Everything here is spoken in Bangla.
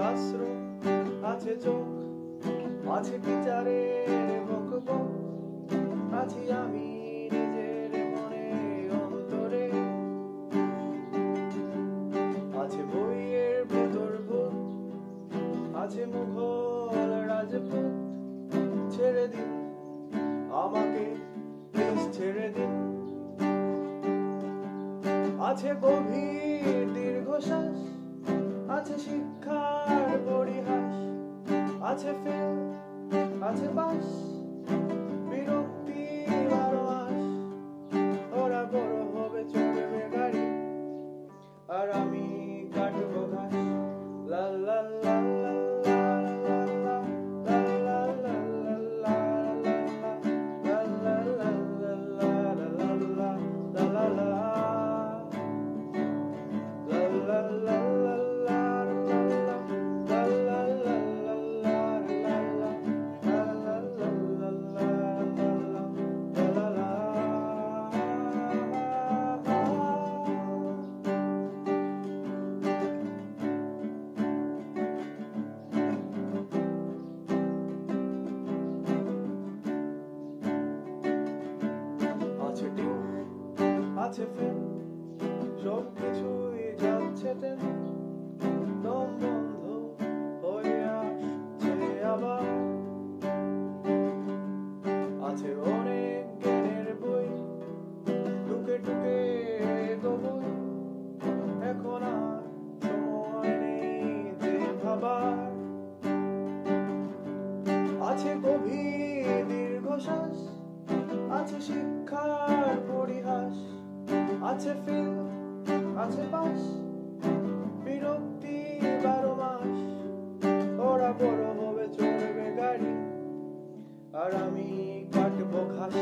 আশ্রু আছে চোখ, আছে বিচারের আছি আমি নিজের মনে অন্তরে। আছে বইয়ের ভেতর ভূত, আছে মুঘল রাজপুত। ছেড়ে দিন, আমাকে ছেড়ে দিন। আছে গভীর দীর্ঘশ্বাস আছে শিক্ষার পরিহাস আছে ফেল আছে বাস। আছে ফেম সব যাচ্ছে তেন আছে ফিল, আছে পাশ, বিরক্তি বারো মাস। ওরা বড় হবে চড়বে গাড়ি, আর আমি কাটবো ঘাস।